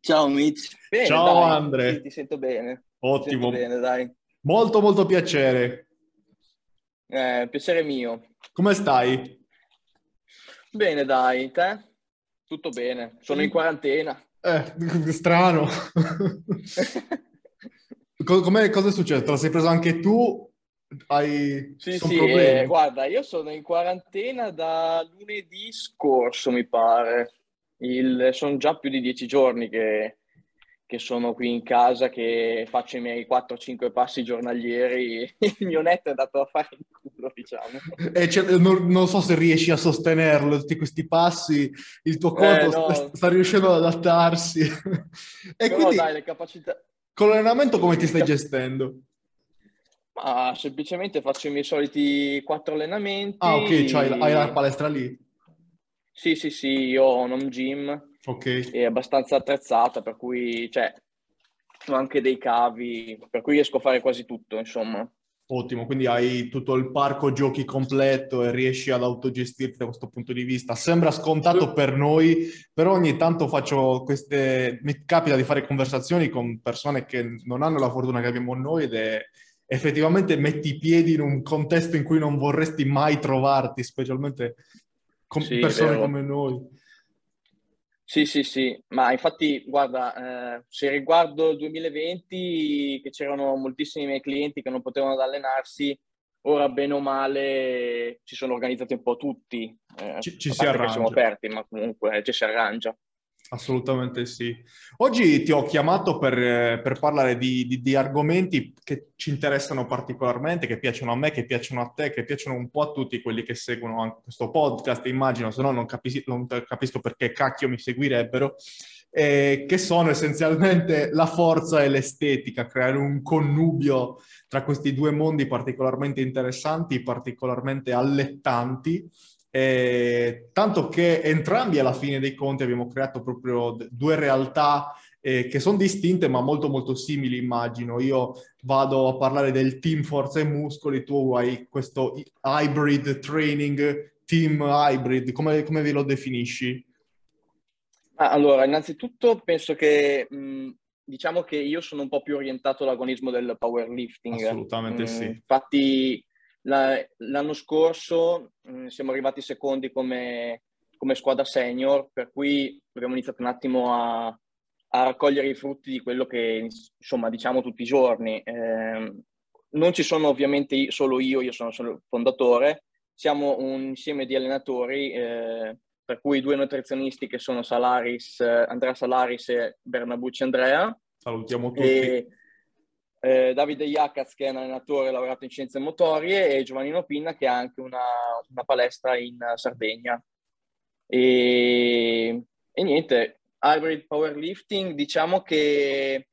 Ciao Mitch. Bene, Ciao dai, Andre. Ti, ti, sento bene. Ottimo. Ti sento bene, dai. Molto molto piacere. Eh, piacere mio. Come stai? Bene, dai, te? Tutto bene. Sono in quarantena. Eh, strano. Come, cosa è successo? Te la sei preso anche tu? Hai sì, sì, eh, guarda, io sono in quarantena da lunedì scorso, mi pare. Il, sono già più di dieci giorni che, che, sono qui in casa, che faccio i miei 4-5 passi giornalieri. Il mio netto è andato a fare il culo, diciamo. E non, non, so se riesci a sostenerlo, tutti questi passi, il tuo corpo eh, no. sta, sta, riuscendo ad adattarsi. e Però quindi, dai, le capacità... Con l'allenamento come ti stai gestendo? Ma semplicemente faccio i miei soliti quattro allenamenti. Ah, ok, cioè hai la palestra lì? Sì, sì, sì, io ho un home gym. Ok. È abbastanza attrezzata, per cui, cioè, ho anche dei cavi, per cui riesco a fare quasi tutto, insomma. Ottimo, quindi hai tutto il parco giochi completo e riesci ad autogestirti da questo punto di vista. Sembra scontato per noi, però ogni tanto faccio queste... mi capita di fare conversazioni con persone che non hanno la fortuna che abbiamo noi ed è effettivamente metti i piedi in un contesto in cui non vorresti mai trovarti, specialmente con sì, persone come noi. Sì, sì, sì, ma infatti, guarda, eh, se riguardo il 2020, che c'erano moltissimi miei clienti che non potevano allenarsi, ora bene o male ci sono organizzati un po' tutti. Eh, ci, ci si arrangia. Siamo aperti, ma comunque ci si arrangia. Assolutamente sì. Oggi ti ho chiamato per, per parlare di, di, di, argomenti che ci interessano particolarmente, che piacciono a me, che piacciono a te, che piacciono un po' a tutti quelli che seguono anche questo podcast, immagino, se no non, capis- non capisco perché cacchio mi seguirebbero, eh, che sono essenzialmente la forza e l'estetica, creare un connubio tra questi due mondi particolarmente interessanti, particolarmente allettanti eh, tanto che entrambi alla fine dei conti abbiamo creato proprio due realtà eh, che sono distinte ma molto molto simili immagino. Io vado a parlare del team forza e muscoli, tu hai questo hybrid training, team hybrid, come, come ve lo definisci? Allora, innanzitutto penso che mh, diciamo che io sono un po' più orientato all'agonismo del powerlifting. Assolutamente mh, sì. Infatti la, l'anno scorso mh, mm, siamo arrivati secondi come, come, squadra senior, per cui abbiamo iniziato un attimo a, a, raccogliere i frutti di quello che insomma diciamo tutti i giorni. Eh, non ci sono ovviamente solo io, io sono solo il fondatore, siamo un insieme di allenatori, eh, per cui due nutrizionisti che sono Salaris, Andrea Salaris e Bernabucci Andrea. Salutiamo tutti. E, eh, Davide Iacaz che è un allenatore laureato in scienze motorie e Giovannino Pinna che ha anche una, una palestra in Sardegna. E, e, niente, Hybrid Powerlifting diciamo che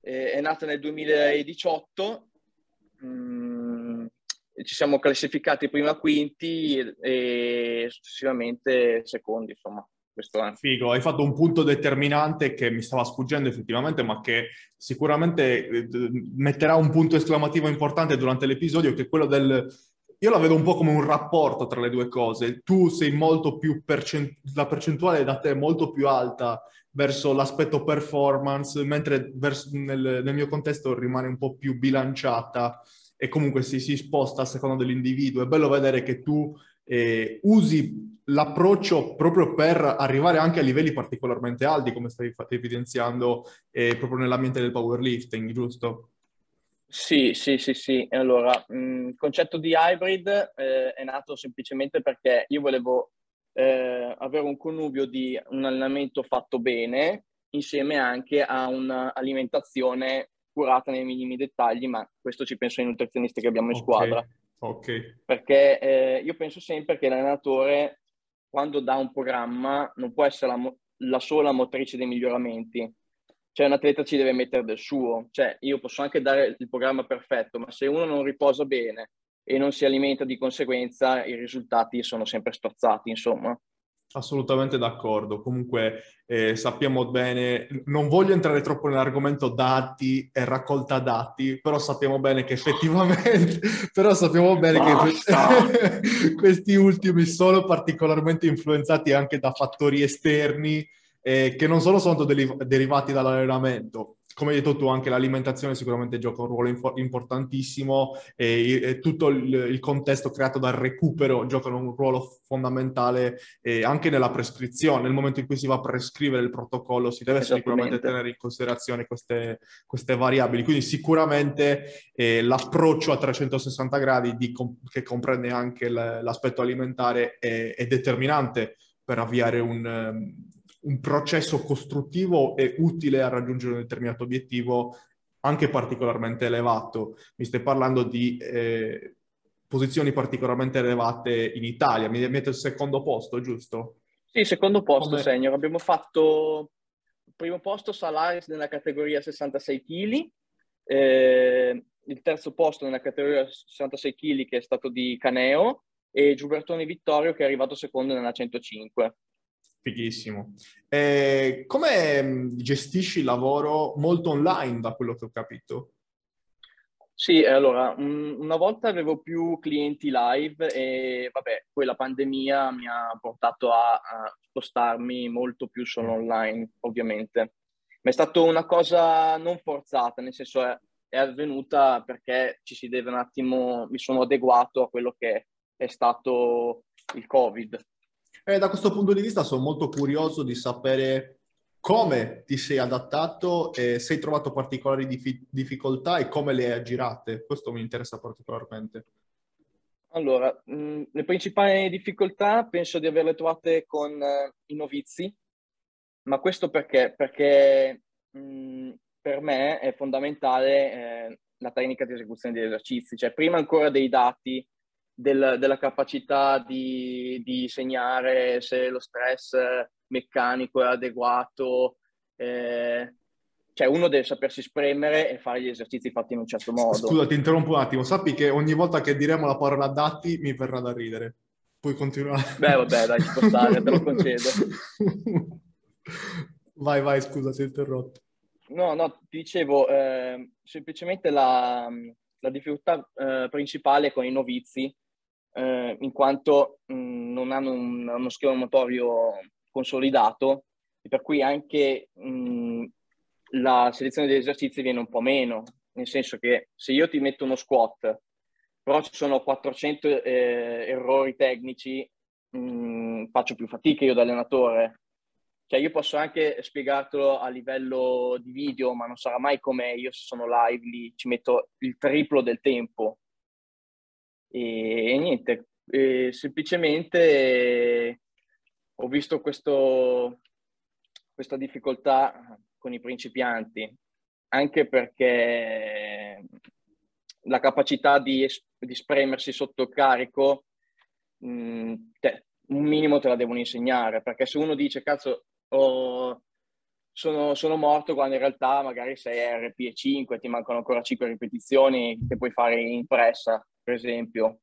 eh, è nata nel 2018, mm, ci siamo classificati prima quinti e, e successivamente secondi, insomma questo è. Figo, hai fatto un punto determinante che mi stava sfuggendo effettivamente, ma che sicuramente eh, metterà un punto esclamativo importante durante l'episodio, che è quello del... Io la vedo un po' come un rapporto tra le due cose. Tu sei molto più percent... la percentuale da te è molto più alta verso l'aspetto performance, mentre verso, nel, nel mio contesto rimane un po' più bilanciata e comunque si, si sposta a seconda dell'individuo. È bello vedere che tu eh, usi l'approccio proprio per arrivare anche a livelli particolarmente alti, come stai evidenziando eh, proprio nell'ambiente del powerlifting, giusto? Sì, sì, sì, sì. Allora, il concetto di hybrid eh, è nato semplicemente perché io volevo eh, avere un connubio di un allenamento fatto bene insieme anche a un'alimentazione curata nei minimi dettagli, ma questo ci penso ai nutrizionisti che abbiamo in okay. squadra. Ok. Perché eh, io penso sempre che l'allenatore, quando dà un programma, non può essere la, mo- la sola motrice dei miglioramenti. Cioè, un atleta ci deve mettere del suo. Cioè, io posso anche dare il programma perfetto, ma se uno non riposa bene e non si alimenta di conseguenza, i risultati sono sempre strozzati, insomma. Assolutamente d'accordo. Comunque eh, sappiamo bene, non voglio entrare troppo nell'argomento dati e raccolta dati, però sappiamo bene che effettivamente, però sappiamo bene che questi ultimi sono particolarmente influenzati anche da fattori esterni eh, che non solo sono deriv- derivati dall'allenamento, come hai detto tu, anche l'alimentazione sicuramente gioca un ruolo inf- importantissimo e, e tutto il, il, contesto creato dal recupero gioca un ruolo fondamentale eh, anche nella prescrizione. Nel momento in cui si va a prescrivere il protocollo si deve sicuramente tenere in considerazione queste, queste variabili. Quindi sicuramente eh, l'approccio a 360 gradi di, che comprende anche l'aspetto alimentare è, è determinante per avviare un, un processo costruttivo e utile a raggiungere un determinato obiettivo anche particolarmente elevato. Mi stai parlando di eh, posizioni particolarmente elevate in Italia, mi mette il secondo posto, giusto? Sì, secondo posto, Come... Senior. Abbiamo fatto il primo posto Salaris nella categoria 66 kg, eh, il terzo posto nella categoria 66 kg che è stato di Caneo e Giubertoni Vittorio che è arrivato secondo nella 105. Fighissimo. E come gestisci il lavoro molto online, da quello che ho capito? Sì, allora, una volta avevo più clienti live e vabbè, poi la pandemia mi ha portato a, a spostarmi molto più solo online, ovviamente. Ma è stata una cosa non forzata, nel senso è, è avvenuta perché ci si deve un attimo, mi sono adeguato a quello che è stato il Covid. E da questo punto di vista sono molto curioso di sapere come ti sei adattato e se hai trovato particolari dif- difficoltà e come le hai aggirate. Questo mi interessa particolarmente. Allora, mh, le principali difficoltà penso di averle trovate con uh, i novizi, ma questo perché? Perché mh, per me è fondamentale eh, la tecnica di esecuzione degli esercizi, cioè prima ancora dei dati del, della capacità di, di, segnare se lo stress meccanico è adeguato. Eh, cioè uno deve sapersi spremere e fare gli esercizi fatti in un certo modo. Scusa, ti interrompo un attimo. Sappi che ogni volta che diremo la parola dati mi verrà da ridere. Puoi continuare. Beh, vabbè, dai, ci può stare, te lo concedo. Vai, vai, scusa, ti ho interrotto. No, no, ti dicevo, eh, semplicemente la, la difficoltà eh, principale con i novizi eh, in quanto mh, mm, non hanno un, uno schema motorio consolidato e per cui anche mh, mm, la selezione degli esercizi viene un po' meno, nel senso che se io ti metto uno squat, però ci sono 400 eh, errori tecnici, mh, mm, faccio più fatica io da allenatore. Cioè io posso anche spiegartelo a livello di video, ma non sarà mai come io se sono live lì, ci metto il triplo del tempo e, e niente, e semplicemente ho visto questo, questa difficoltà con i principianti, anche perché la capacità di, di spremersi sotto carico, mh, mm, te, un minimo te la devono insegnare, perché se uno dice, cazzo, oh, sono, sono, morto quando in realtà magari sei RP5, ti mancano ancora 5 ripetizioni che puoi fare in pressa, per esempio.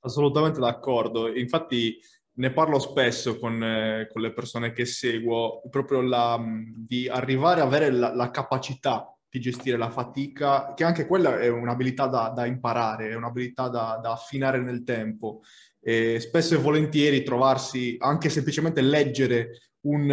Assolutamente d'accordo. Infatti ne parlo spesso con, eh, con le persone che seguo, proprio la, di arrivare a avere la, la, capacità di gestire la fatica, che anche quella è un'abilità da, da imparare, è un'abilità da, da affinare nel tempo. E spesso e volentieri trovarsi, anche semplicemente leggere un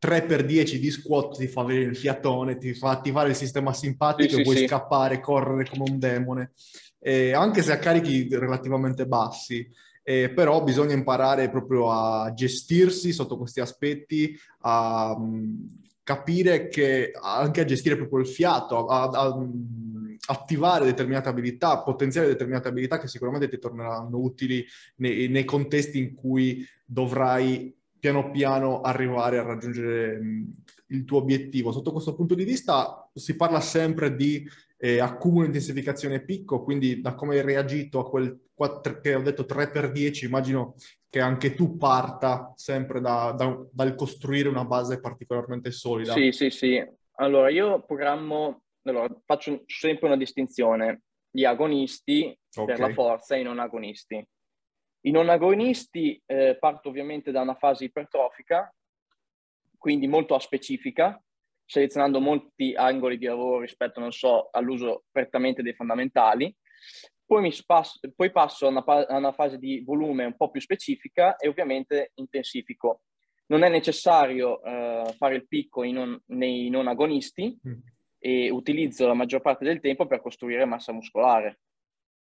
3x10 di squat ti fa avere il fiatone, ti fa attivare il sistema simpatico sì, e puoi sì. scappare, correre come un demone eh, anche se a carichi relativamente bassi. Eh, però bisogna imparare proprio a gestirsi sotto questi aspetti, a um, capire che anche a gestire proprio il fiato, a, a, a um, attivare determinate abilità, potenziare determinate abilità che sicuramente ti torneranno utili nei, nei contesti in cui dovrai piano piano arrivare a raggiungere um, il tuo obiettivo. Sotto questo punto di vista si parla sempre di eh, accumulo, intensificazione picco, quindi da come hai reagito a quel 4, che ho detto 3x10, immagino che anche tu parta sempre da, da, dal costruire una base particolarmente solida. Sì, sì, sì. Allora, io programmo, allora, faccio sempre una distinzione di agonisti okay. per la forza e i non agonisti. I non agonisti eh, parto ovviamente da una fase ipertrofica, quindi molto aspecifica, selezionando molti angoli di lavoro rispetto, non so, all'uso prettamente dei fondamentali. Poi, mi spasso, poi passo a una, a una, fase di volume un po' più specifica e ovviamente intensifico. non è necessario uh, fare il picco non, nei non agonisti mm. e utilizzo la maggior parte del tempo per costruire massa muscolare,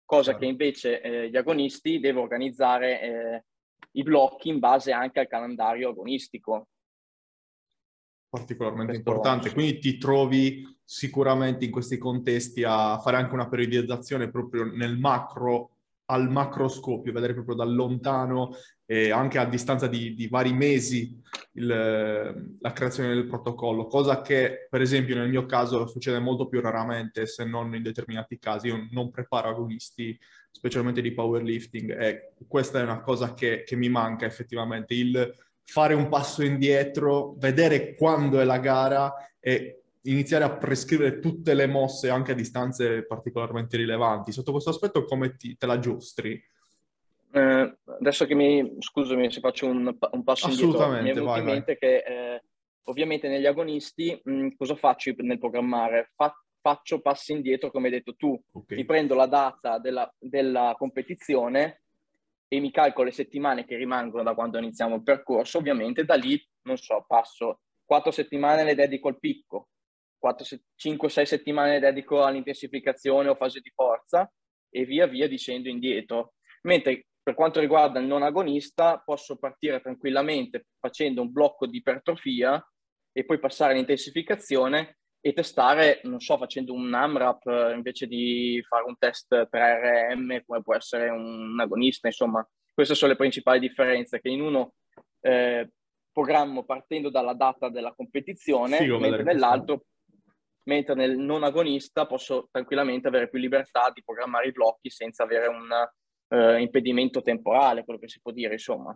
cosa certo. che invece eh, gli agonisti devo organizzare eh, i blocchi in base anche al calendario agonistico. Particolarmente Questo importante, quindi ti trovi sicuramente in questi contesti a fare anche una periodizzazione proprio nel macro al macroscopio, vedere proprio da lontano e anche a distanza di, di vari mesi il, la creazione del protocollo, cosa che per esempio nel mio caso succede molto più raramente se non in determinati casi. Io non preparo agonisti specialmente di powerlifting e questa è una cosa che, che mi manca effettivamente, il fare un passo indietro, vedere quando è la gara e iniziare a prescrivere tutte le mosse anche a distanze particolarmente rilevanti. Sotto questo aspetto come ti, te la giostri? Eh, adesso che mi, scusami se faccio un, un passo indietro, mi è venuto in che eh, ovviamente negli agonisti mh, cosa faccio nel programmare? Fa, faccio passi indietro come hai detto tu, okay. mi prendo la data della, della competizione e mi calcolo le settimane che rimangono da quando iniziamo il percorso, ovviamente da lì, non so, passo quattro settimane le dedico al picco, 5-6 settimane dedico all'intensificazione o fase di forza e via via discendo indietro. Mentre per quanto riguarda il non agonista, posso partire tranquillamente facendo un blocco di ipertrofia e poi passare all'intensificazione e testare, non so, facendo un AMRAP eh, invece di fare un test 3RM come può essere un agonista, insomma, queste sono le principali differenze, che in uno eh, programmo partendo dalla data della competizione, Figo, mentre nell'altro mentre nel non agonista posso tranquillamente avere più libertà di programmare i blocchi senza avere un uh, impedimento temporale, quello che si può dire, insomma.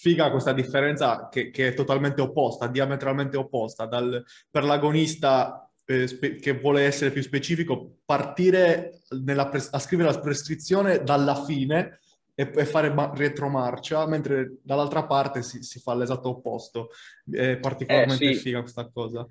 Figa questa differenza che, che è totalmente opposta, diametralmente opposta. Dal, per l'agonista eh, che vuole essere più specifico, partire pres- a scrivere la prescrizione dalla fine e, e fare ma- retromarcia, mentre dall'altra parte si, si, fa l'esatto opposto. È particolarmente eh, sì. figa questa cosa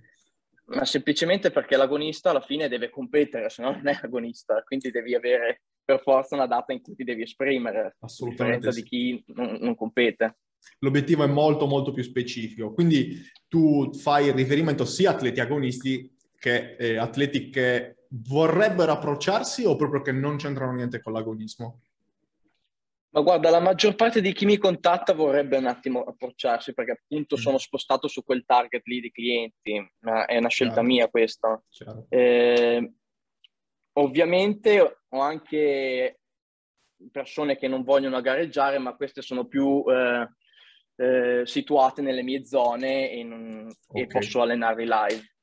ma semplicemente perché l'agonista alla fine deve competere, se no non è agonista, quindi devi avere per forza una data in cui ti devi esprimere, a differenza sì. di chi non, non, compete. L'obiettivo è molto molto più specifico, quindi tu fai riferimento sia a atleti agonisti che eh, atleti che vorrebbero approcciarsi o proprio che non c'entrano niente con l'agonismo? Ma guarda, la maggior parte di chi mi contatta vorrebbe un attimo approcciarsi perché appunto mm. sono spostato su quel target lì di clienti, ma è una scelta Chiaro. mia questa. Eh, ovviamente ho anche persone che non vogliono gareggiare, ma queste sono più eh, eh, situate nelle mie zone e, non, okay. e posso allenarli live.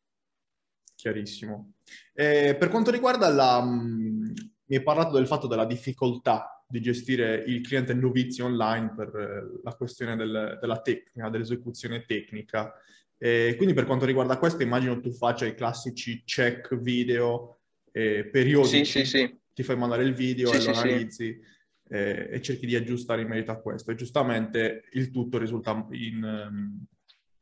Chiarissimo. Eh, per quanto riguarda la... Mh, mm, mi hai parlato del fatto della difficoltà di gestire il cliente novizio online per eh, la questione del, della tecnica, dell'esecuzione tecnica. E quindi per quanto riguarda questo, immagino tu faccia i classici check video eh, periodici. Sì, sì, sì. Ti fai mandare il video sì, e lo analizzi eh, e cerchi di aggiustare in merito a questo. E giustamente il tutto risulta in, ehm,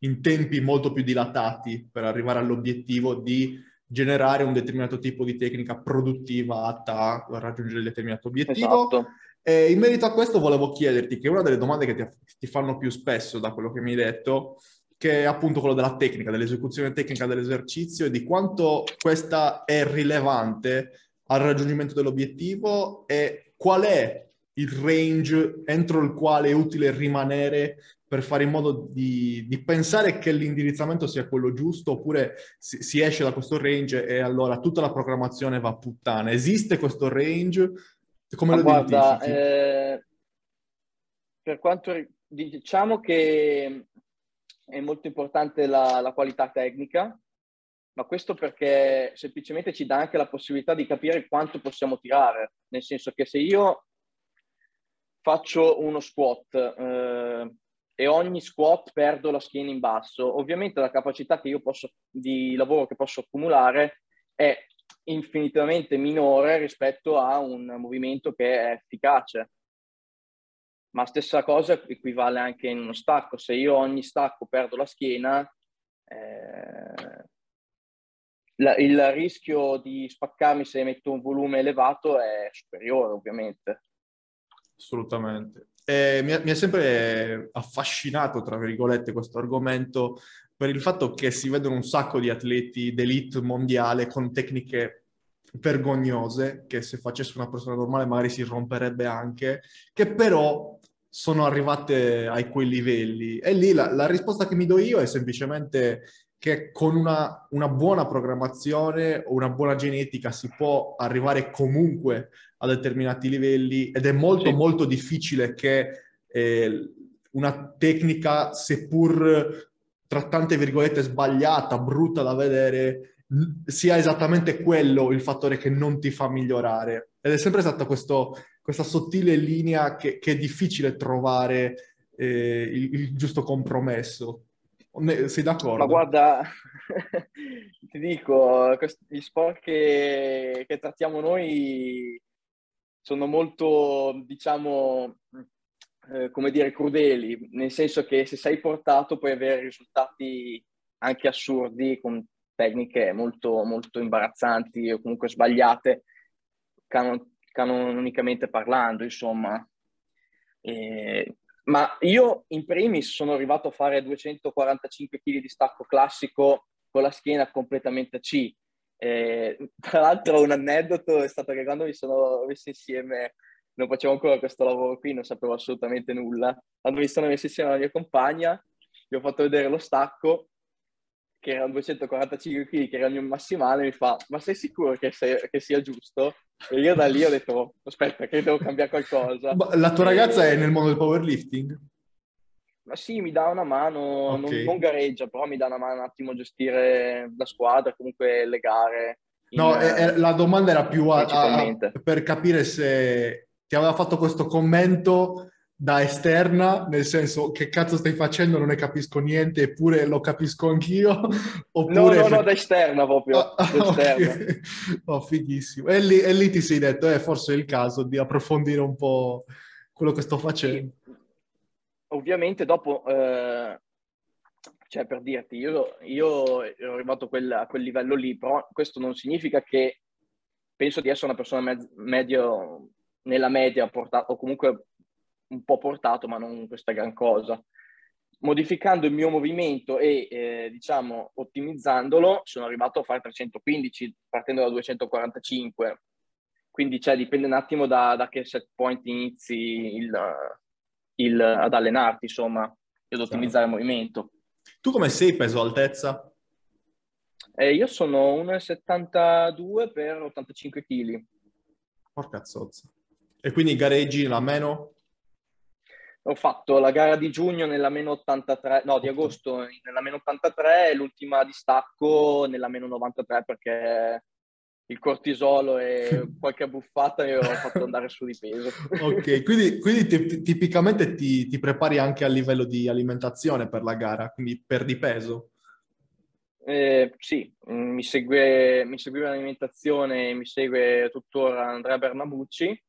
in tempi molto più dilatati per arrivare all'obiettivo di generare un determinato tipo di tecnica produttiva atta a raggiungere il determinato obiettivo. Esatto. E in merito a questo volevo chiederti che una delle domande che ti, ti fanno più spesso da quello che mi hai detto, che è appunto quello della tecnica, dell'esecuzione tecnica dell'esercizio e di quanto questa è rilevante al raggiungimento dell'obiettivo e qual è il range entro il quale è utile rimanere per fare in modo di, di, pensare che l'indirizzamento sia quello giusto oppure si, si, esce da questo range e allora tutta la programmazione va a puttana. Esiste questo range? Come Ma lo guarda, eh, per quanto diciamo che è molto importante la, la qualità tecnica, ma questo perché semplicemente ci dà anche la possibilità di capire quanto possiamo tirare, nel senso che se io faccio uno squat eh, e ogni squat perdo la schiena in basso. Ovviamente la capacità che io posso, di lavoro che posso accumulare è infinitamente minore rispetto a un movimento che è efficace. Ma stessa cosa equivale anche in uno stacco. Se io ogni stacco perdo la schiena, eh, la, il rischio di spaccarmi se metto un volume elevato è superiore, ovviamente. Assolutamente. eh, mi, mi è sempre affascinato, tra virgolette, questo argomento per il fatto che si vedono un sacco di atleti d'elite mondiale con tecniche vergognose, che se facesse una persona normale magari si romperebbe anche, che però sono arrivate a quei livelli. E lì la, la risposta che mi do io è semplicemente che con una, una, buona programmazione o una buona genetica si può arrivare comunque a determinati livelli ed è molto sì. molto difficile che eh, una tecnica, seppur tra tante virgolette sbagliata, brutta da vedere, sia esattamente quello il fattore che non ti fa migliorare. Ed è sempre stata questo, questa sottile linea che, che è difficile trovare eh, il, il, giusto compromesso. Sei d'accordo? Ma guarda, ti dico, gli sport che, che trattiamo noi sono molto, diciamo, eh, come dire, crudeli, nel senso che se sei portato puoi avere risultati anche assurdi con tecniche molto, molto imbarazzanti o comunque sbagliate, canon- canonicamente parlando, insomma. E, ma io in primis sono arrivato a fare 245 kg di stacco classico con la schiena completamente C. E, tra l'altro un aneddoto è stato che quando mi sono messi insieme, non facevo ancora questo lavoro qui, non sapevo assolutamente nulla, quando mi sono messi insieme alla mia compagna, gli ho fatto vedere lo stacco che era 245 kg, che era il mio massimale, mi fa, ma sei sicuro che, sei, che, sia giusto? E io da lì ho detto, aspetta, che devo cambiare qualcosa. Ma la tua ragazza è nel mondo del powerlifting? Ma sì, mi dà una mano, okay. non, non, gareggia, però mi dà una mano un attimo a gestire la squadra, comunque le gare. In, no, eh, la domanda era più a, a, per capire se ti aveva fatto questo commento da esterna, nel senso che cazzo stai facendo, non ne capisco niente, eppure lo capisco anch'io. Oppure... No, no, no, da esterna proprio. Ah, esterna. Okay. Oh, fighissimo. E lì, e lì, ti sei detto, eh, forse è il caso di approfondire un po' quello che sto facendo. Ovviamente dopo, eh, cioè per dirti, io, io ero arrivato a quel, a quel, livello lì, però questo non significa che penso di essere una persona med- medio, nella media portata, o comunque un po' portato, ma non questa gran cosa. Modificando il mio movimento e eh, diciamo ottimizzandolo, sono arrivato a fare 315 partendo da 245. Quindi cioè, dipende un attimo da, da che set point inizi il, il, ad allenarti, insomma, e ad ottimizzare il movimento. Tu come sei peso altezza? Eh, io sono 1,72 per 85 kg. Porca zozza. E quindi gareggi la meno? Ho fatto la gara di giugno nella meno 83, no, di agosto nella meno 83 e l'ultima di stacco nella meno 93 perché il cortisolo e qualche abbuffata mi ho fatto andare su di peso. ok, quindi, quindi t- tipicamente ti, ti, prepari anche a livello di alimentazione per la gara, quindi perdi peso? Eh, sì, mi segue, mi segue l'alimentazione, mi segue tuttora Andrea Bernabucci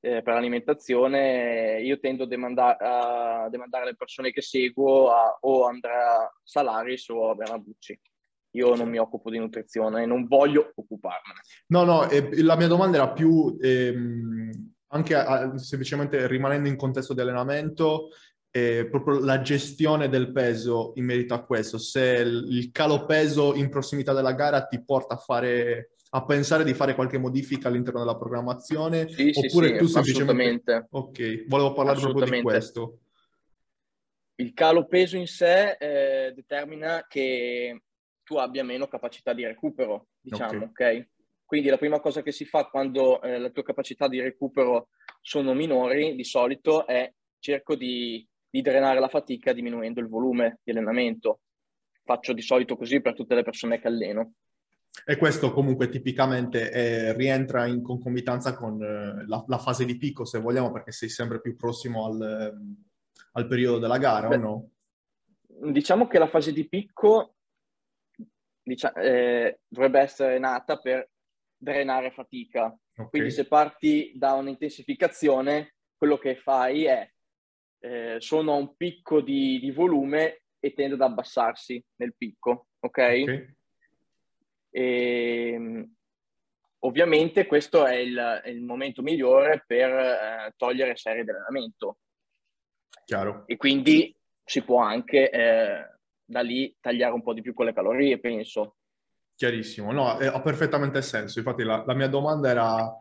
eh, per l'alimentazione, io tendo a demandare, a demandare le persone che seguo a, o Andrea Salaris o Bernabucci. Io non mi occupo di nutrizione e non voglio occuparmene. No, no, eh, la mia domanda era più ehm, anche a, semplicemente rimanendo in contesto di allenamento, eh, proprio la gestione del peso in merito a questo. Se il, il calo peso in prossimità della gara ti porta a fare a pensare di fare qualche modifica all'interno della programmazione? Sì, oppure sì, tu semplicemente... Ok, volevo parlare proprio di questo. Il calo peso in sé eh, determina che tu abbia meno capacità di recupero, diciamo, ok? okay? Quindi la prima cosa che si fa quando eh, le tue capacità di recupero sono minori, di solito, è cerco di, di drenare la fatica diminuendo il volume di allenamento. Faccio di solito così per tutte le persone che alleno. E questo comunque tipicamente eh, rientra in concomitanza con eh, la, la, fase di picco, se vogliamo, perché sei sempre più prossimo al, ehm, al periodo della gara, Beh, o no? Diciamo che la fase di picco diciamo, eh, dovrebbe essere nata per drenare fatica. Okay. Quindi se parti da un'intensificazione, quello che fai è eh, sono a un picco di, di, volume e tende ad abbassarsi nel picco, ok? okay. E, ehm, ovviamente questo è il, è il, momento migliore per eh, togliere serie di allenamento. Chiaro. E quindi si può anche eh, da lì tagliare un po' di più con le calorie, penso. Chiarissimo, no, ha perfettamente senso. Infatti la, la mia domanda era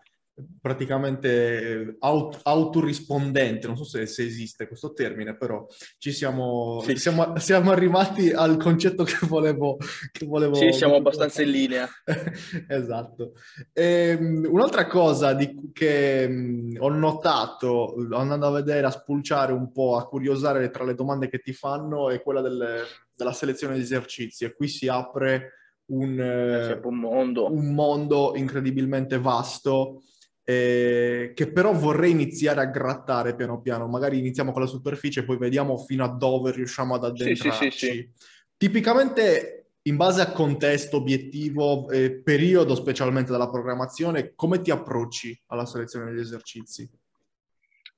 praticamente aut- autorispondente, non so se, se, esiste questo termine, però ci siamo, sì. siamo, siamo, arrivati al concetto che volevo... Che volevo sì, siamo abbastanza in linea. esatto. E, um, un'altra cosa di, che um, ho notato andando a vedere, a spulciare un po', a curiosare tra le domande che ti fanno è quella delle, della selezione di esercizi e qui si apre un, un, mondo. un mondo incredibilmente vasto eh, che però vorrei iniziare a grattare piano piano. Magari iniziamo con la superficie e poi vediamo fino a dove riusciamo ad addentrarci. Sì, sì, sì, Tipicamente, in base a contesto, obiettivo, eh, periodo specialmente della programmazione, come ti approcci alla selezione degli esercizi?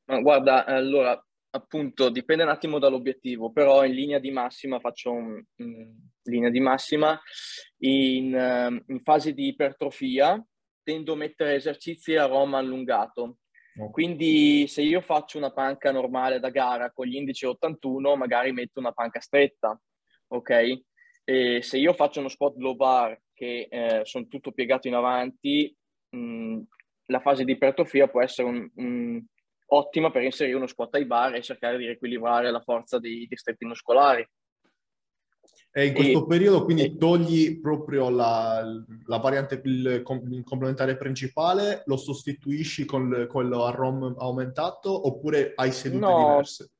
Ma guarda, allora, appunto, dipende un attimo dall'obiettivo, però in linea di massima faccio un, in linea di massima in, eh, in fase di ipertrofia tendo a mettere esercizi a Roma allungato. Quindi se io faccio una panca normale da gara con gli indici 81, magari metto una panca stretta, ok? E se io faccio uno squat low bar che eh, sono tutto piegato in avanti, mh, la fase di ipertrofia può essere un, un, ottima per inserire uno squat ai bar e cercare di riequilibrare la forza dei distretti muscolari. E in questo e, periodo quindi e, togli proprio la, la variante, il, il, complementare principale, lo sostituisci con quello a ROM aumentato oppure hai sedute no, diverse?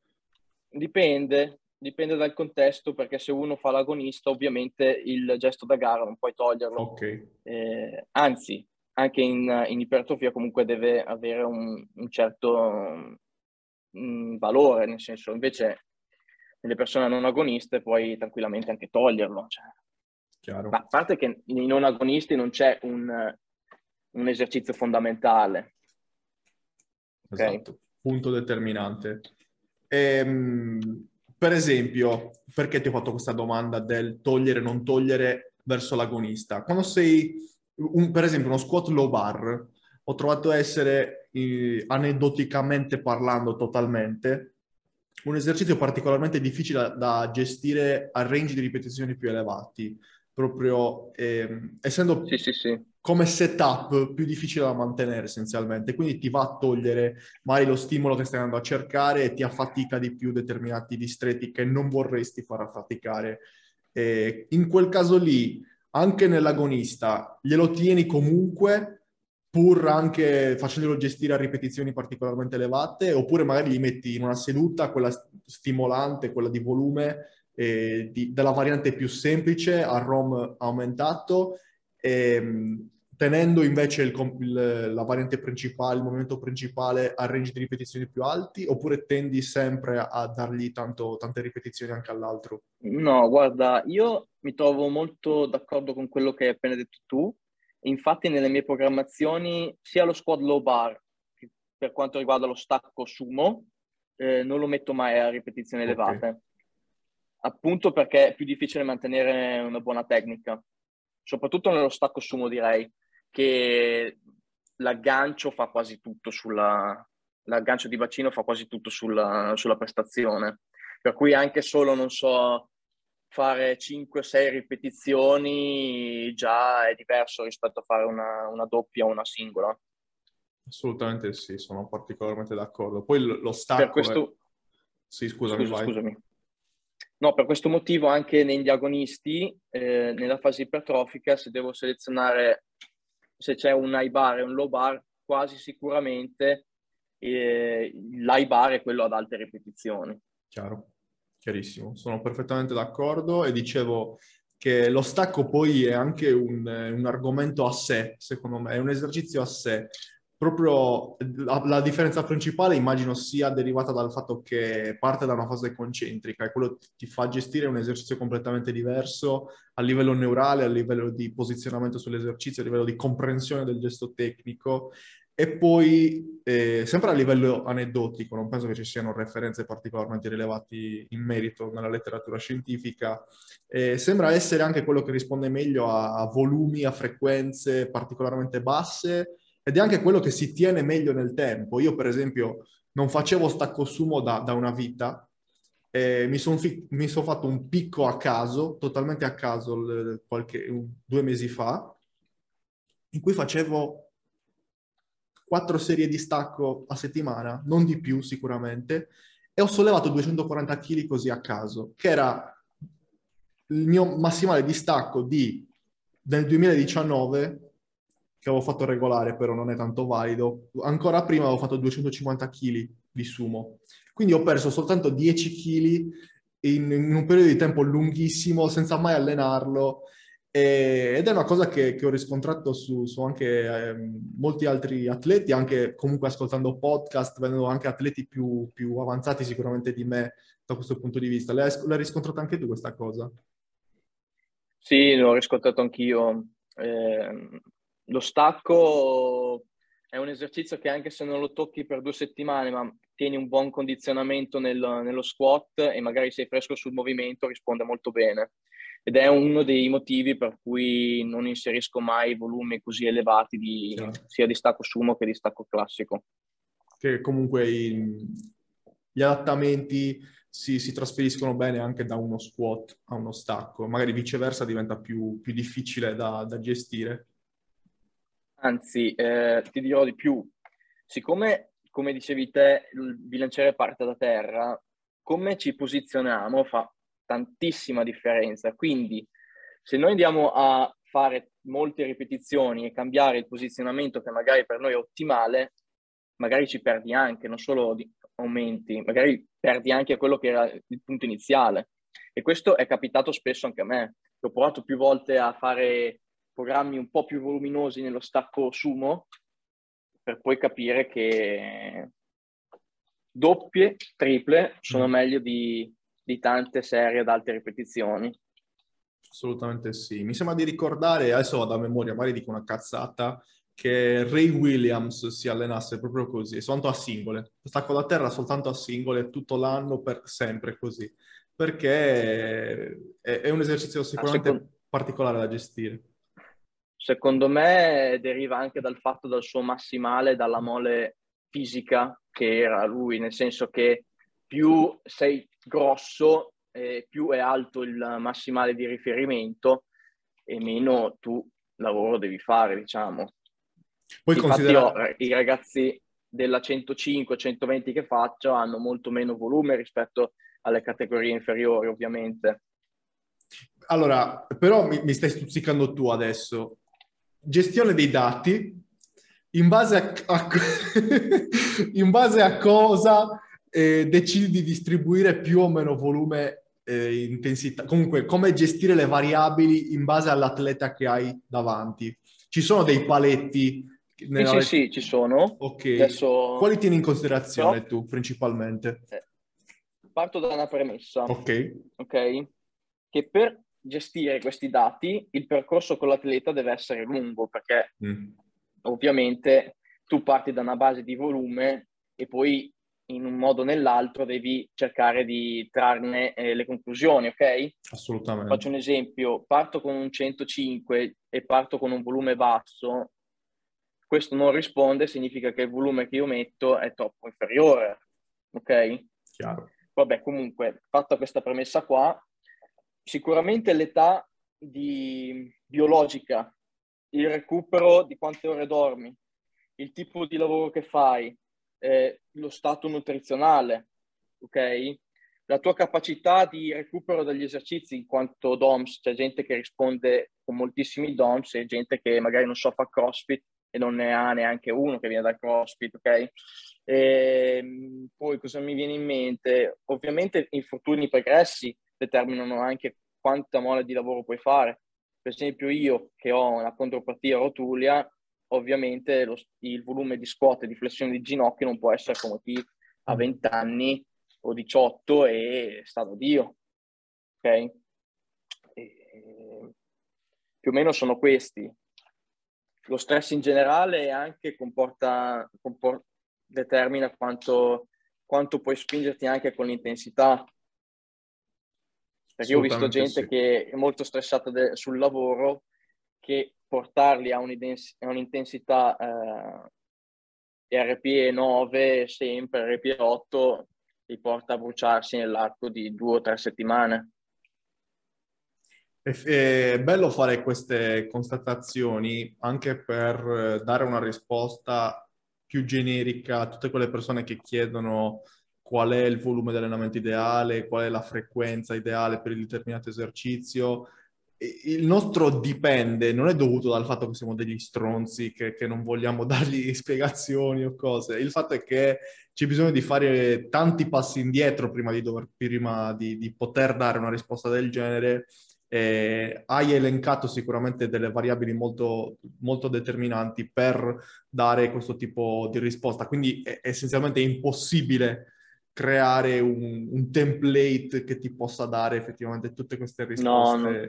Dipende, dipende dal contesto perché se uno fa l'agonista ovviamente il gesto da gara non puoi toglierlo. Okay. Eh, anzi, anche in, in, ipertrofia comunque deve avere un, un certo um, valore, nel senso invece nelle persone non agoniste puoi tranquillamente anche toglierlo. Cioè. a parte che nei non agonisti non c'è un, un esercizio fondamentale. Esatto, okay? punto determinante. Ehm, per esempio, perché ti ho fatto questa domanda del togliere o non togliere verso l'agonista? Quando sei, un, per esempio, uno squat low bar, ho trovato essere, eh, aneddoticamente parlando totalmente, un esercizio particolarmente difficile da, gestire a range di ripetizioni più elevati, proprio eh, essendo sì, sì, sì. come setup più difficile da mantenere essenzialmente, quindi ti va a togliere magari lo stimolo che stai andando a cercare e ti affatica di più determinati distretti che non vorresti far affaticare. Eh, in quel caso lì, anche nell'agonista, glielo tieni comunque pur anche facendolo gestire a ripetizioni particolarmente elevate, oppure magari gli metti in una seduta quella stimolante, quella di volume, eh, di, della variante più semplice a ROM aumentato, e, tenendo invece il, il, la variante principale, il movimento principale a range di ripetizioni più alti, oppure tendi sempre a dargli tanto, tante ripetizioni anche all'altro? No, guarda, io mi trovo molto d'accordo con quello che hai appena detto tu, Infatti nelle mie programmazioni sia lo squad low bar per quanto riguarda lo stacco sumo eh, non lo metto mai a ripetizioni okay. elevate. Appunto perché è più difficile mantenere una buona tecnica. Soprattutto nello stacco sumo direi che l'aggancio fa quasi tutto sulla... l'aggancio di bacino fa quasi tutto sulla, sulla prestazione. Per cui anche solo, non so, fare 5-6 ripetizioni già è diverso rispetto a fare una, una doppia o una singola. Assolutamente sì, sono particolarmente d'accordo. Poi lo stacco... Per questo... È... Sì, scusami, Scusa, scusami. No, per questo motivo anche negli agonisti, eh, nella fase ipertrofica, se devo selezionare se c'è un high bar e un low bar, quasi sicuramente eh, l'high bar è quello ad alte ripetizioni. Chiaro chiarissimo, sono perfettamente d'accordo e dicevo che lo stacco poi è anche un, un argomento a sé, secondo me, è un esercizio a sé. Proprio la, la, differenza principale immagino sia derivata dal fatto che parte da una fase concentrica e quello ti fa gestire un esercizio completamente diverso a livello neurale, a livello di posizionamento sull'esercizio, a livello di comprensione del gesto tecnico e poi, eh, sempre a livello aneddotico, non penso che ci siano referenze particolarmente rilevanti in merito nella letteratura scientifica, eh, sembra essere anche quello che risponde meglio a, a, volumi, a frequenze particolarmente basse ed è anche quello che si tiene meglio nel tempo. Io, per esempio, non facevo stacco sumo da, da una vita, eh, mi sono fi- son fatto un picco a caso, totalmente a caso, l- qualche, due mesi fa, in cui facevo quattro serie di stacco a settimana, non di più sicuramente, e ho sollevato 240 kg così a caso, che era il mio massimale di stacco di, nel 2019, che avevo fatto regolare, però non è tanto valido. Ancora prima avevo fatto 250 kg di sumo. Quindi ho perso soltanto 10 kg in, in un periodo di tempo lunghissimo, senza mai allenarlo. Ed è una cosa che, che ho riscontrato su, su anche eh, molti altri atleti, anche comunque ascoltando podcast, vedendo anche atleti più, più avanzati sicuramente di me da questo punto di vista. L'hai, l'hai riscontrata anche tu questa cosa? Sì, l'ho riscontrato anch'io. Eh, lo stacco è un esercizio che anche se non lo tocchi per due settimane, ma tieni un buon condizionamento nel, nello squat e magari sei fresco sul movimento, risponde molto bene. Ed è uno dei motivi per cui non inserisco mai volumi così elevati di, sia di stacco sumo che di stacco classico. Che comunque i, gli adattamenti si, si, trasferiscono bene anche da uno squat a uno stacco, magari viceversa diventa più, più difficile da, da gestire. Anzi, eh, ti dirò di più. Siccome, come dicevi te, il bilanciere parte da terra, come ci posizioniamo fa tantissima differenza. Quindi, se noi andiamo a fare molte ripetizioni e cambiare il posizionamento che magari per noi è ottimale, magari ci perdi anche, non solo aumenti, magari perdi anche quello che era il punto iniziale. E questo è capitato spesso anche a me. Ho provato più volte a fare programmi un po' più voluminosi nello stacco sumo per poi capire che doppie, triple sono mm. meglio di, di tante serie ad alte ripetizioni. Assolutamente sì. Mi sembra di ricordare, adesso vado a memoria, magari dico una cazzata, che Ray Williams si allenasse proprio così, soltanto a singole. Stacco da terra soltanto a singole tutto l'anno per sempre così, perché è, è un esercizio sicuramente secondo... particolare da gestire. Secondo me deriva anche dal fatto del suo massimale, dalla mole fisica che era lui, nel senso che più sei grosso, eh, più è alto il massimale di riferimento e meno tu lavoro devi fare, diciamo. Poi Infatti considera... i ragazzi della 105-120 che faccio hanno molto meno volume rispetto alle categorie inferiori, ovviamente. Allora, però mi, mi stai stuzzicando tu adesso gestione dei dati, in base a, a in base a cosa eh, decidi di distribuire più o meno volume eh, intensità, comunque come gestire le variabili in base all'atleta che hai davanti. Ci sono dei paletti? Nella... Sì, sì, sì, ci sono. Ok. Adesso... Quali tieni in considerazione no. tu principalmente? Eh, parto da una premessa. Ok. Ok. Che per gestire questi dati, il percorso con l'atleta deve essere lungo perché mm. ovviamente tu parti da una base di volume e poi in un modo o nell'altro devi cercare di trarne eh, le conclusioni, ok? Assolutamente. Faccio un esempio, parto con un 105 e parto con un volume basso, questo non risponde, significa che il volume che io metto è troppo inferiore, ok? Chiaro. Vabbè, comunque, fatta questa premessa qua, sicuramente l'età di, biologica, il recupero di quante ore dormi, il tipo di lavoro che fai, eh, lo stato nutrizionale, ok? La tua capacità di recupero degli esercizi in quanto DOMS, c'è gente che risponde con moltissimi DOMS e gente che magari non so fa CrossFit e non ne ha neanche uno che viene dal CrossFit, ok? E, ehm, poi cosa mi viene in mente? Ovviamente infortuni pregressi, determinano anche quanta mole di lavoro puoi fare. Per esempio io che ho una contropatia rotulia, ovviamente lo, il volume di squat e di flessione di ginocchio non può essere come chi ha 20 mm. anni o 18 e sta da Dio. Ok? E, più o meno sono questi. Lo stress in generale anche comporta, comport- determina quanto, quanto puoi spingerti anche con l'intensità. Perché io ho visto gente sì. che è molto stressata de- sul lavoro, che portarli a, un'intensità eh, RPE 9 sempre, RPE 8 li porta a bruciarsi nell'arco di due o tre settimane. È bello fare queste constatazioni anche per dare una risposta più generica a tutte quelle persone che chiedono qual è il volume di allenamento ideale, qual è la frequenza ideale per il determinato esercizio. Il nostro dipende, non è dovuto dal fatto che siamo degli stronzi, che, che non vogliamo dargli spiegazioni o cose. Il fatto è che c'è bisogno di fare tanti passi indietro prima di, dover, prima di, di poter dare una risposta del genere eh, hai elencato sicuramente delle variabili molto, molto determinanti per dare questo tipo di risposta. Quindi è essenzialmente impossibile creare un, un, template che ti possa dare effettivamente tutte queste risposte. No, no.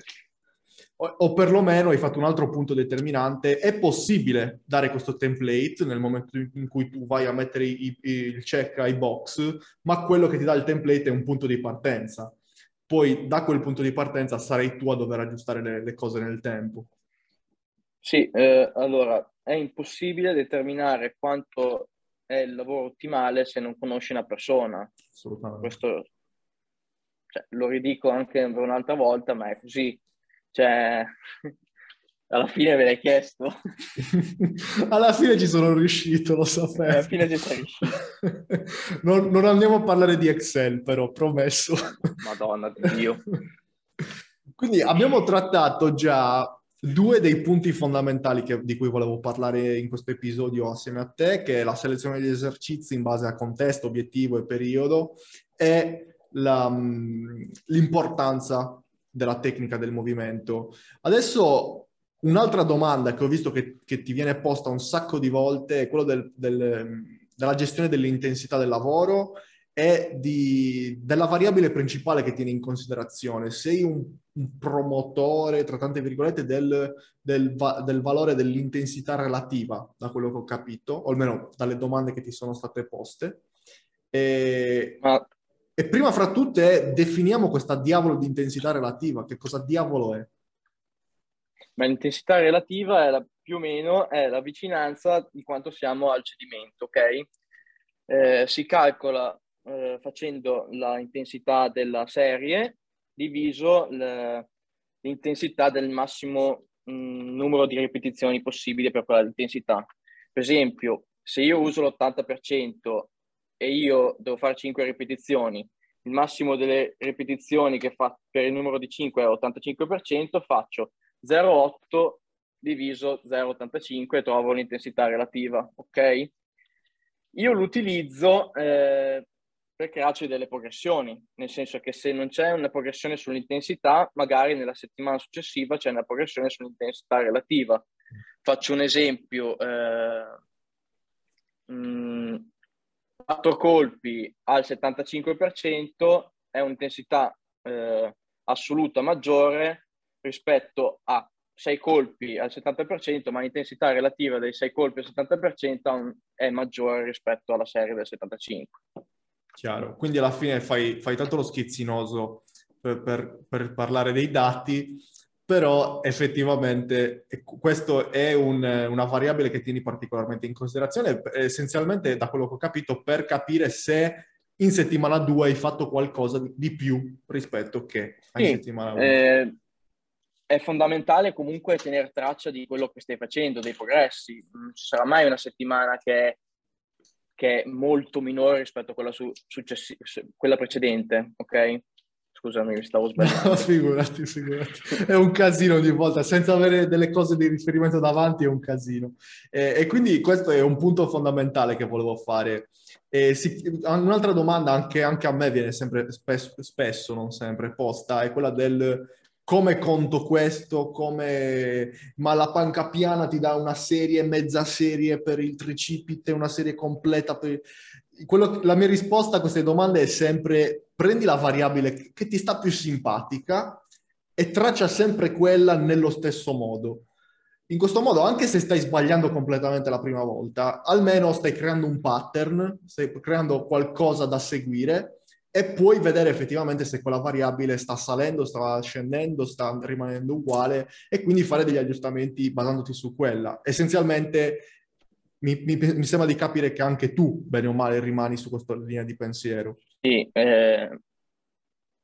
O, o, perlomeno hai fatto un altro punto determinante, è possibile dare questo template nel momento in cui tu vai a mettere i, i, il check ai box, ma quello che ti dà il template è un punto di partenza. Poi da quel punto di partenza sarai tu a dover aggiustare le, le cose nel tempo. Sì, eh, allora è impossibile determinare quanto è il lavoro ottimale se non conosci una persona. Assolutamente. Questo cioè, lo ridico anche per un'altra volta, ma è così. Cioè, alla fine ve l'hai chiesto. alla fine ci sono riuscito, lo sapevo. Alla fine ci sei riuscito. non, non, andiamo a parlare di Excel, però, promesso. Madonna di Dio. Quindi abbiamo trattato già due dei punti fondamentali che, di cui volevo parlare in questo episodio assieme a te, che è la selezione degli esercizi in base a contesto, obiettivo e periodo, e la, mm, l'importanza della tecnica del movimento. Adesso un'altra domanda che ho visto che, che ti viene posta un sacco di volte è quella del, del, della gestione dell'intensità del lavoro e di, della variabile principale che tieni in considerazione. Sei un, un promotore, tra tante virgolette, del, del, del, valore dell'intensità relativa, da quello che ho capito, o almeno dalle domande che ti sono state poste. E, Ma... e prima fra tutte definiamo questa diavolo di intensità relativa. Che cosa diavolo è? Ma l'intensità relativa è la, più o meno è la vicinanza di quanto siamo al cedimento, ok? Eh, si calcola eh, facendo l'intensità della serie diviso l'intensità del massimo mh, mm, numero di ripetizioni possibile per quella intensità. Per esempio, se io uso l'80% e io devo fare 5 ripetizioni, il massimo delle ripetizioni che fa per il numero di 5 è l'85%, faccio 0,8 diviso 0,85 e trovo l'intensità relativa, ok? Io l'utilizzo eh, per crearci delle progressioni, nel senso che se non c'è una progressione sull'intensità, magari nella settimana successiva c'è una progressione sull'intensità relativa. Faccio un esempio, eh, mm, 4 colpi al 75% è un'intensità eh, assoluta maggiore rispetto a 6 colpi al 70%, ma l'intensità relativa dei 6 colpi al 70% è maggiore rispetto alla serie del 75%. Chiaro, quindi alla fine fai, fai tanto lo schizzinoso per, per, per, parlare dei dati, però effettivamente questo è un, una variabile che tieni particolarmente in considerazione, essenzialmente da quello che ho capito, per capire se in settimana 2 hai fatto qualcosa di più rispetto che sì, in settimana 1. Eh, è fondamentale comunque tenere traccia di quello che stai facendo, dei progressi. Non ci sarà mai una settimana che che è molto minore rispetto a quella, su, successi- quella precedente, ok? Scusami, mi stavo sbagliando. No, figurati, figurati. È un casino ogni volta, senza avere delle cose di riferimento davanti è un casino. E, e quindi questo è un punto fondamentale che volevo fare. Si, un'altra domanda anche, anche, a me viene sempre spesso, spesso, non sempre, posta, è quella del come conto questo, come... ma la panca piana ti dà una serie, mezza serie per il tricipite, una serie completa per... Quello, la mia risposta a queste domande è sempre prendi la variabile che ti sta più simpatica e traccia sempre quella nello stesso modo. In questo modo, anche se stai sbagliando completamente la prima volta, almeno stai creando un pattern, stai creando qualcosa da seguire e puoi vedere effettivamente se quella variabile sta salendo, sta scendendo, sta rimanendo uguale e quindi fare degli aggiustamenti basandoti su quella. Essenzialmente mi, mi, mi, sembra di capire che anche tu, bene o male, rimani su questa linea di pensiero. Sì, eh,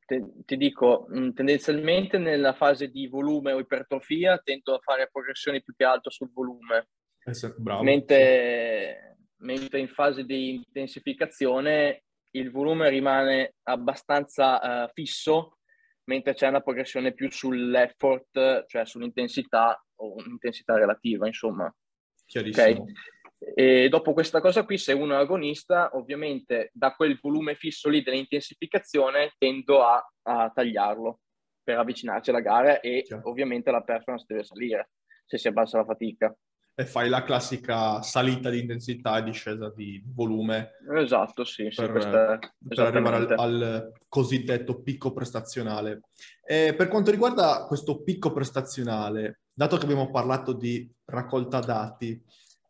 te, ti dico, mm, tendenzialmente nella fase di volume o ipertrofia tendo a fare progressioni più che altro sul volume. Eh, bravo. Mentre, mentre, in fase di intensificazione il volume rimane abbastanza uh, fisso, mentre c'è una progressione più sull'effort, cioè sull'intensità o intensità relativa, insomma. Chiarissimo. Okay? E dopo questa cosa qui, se uno è agonista, ovviamente da quel volume fisso lì dell'intensificazione tendo a, a tagliarlo per avvicinarci alla gara e Chiaro. ovviamente la performance deve salire se si abbassa la fatica. E fai la classica salita di intensità e discesa di volume. Esatto, sì. Per, sì, per arrivare al, al, cosiddetto picco prestazionale. E per quanto riguarda questo picco prestazionale, dato che abbiamo parlato di raccolta dati,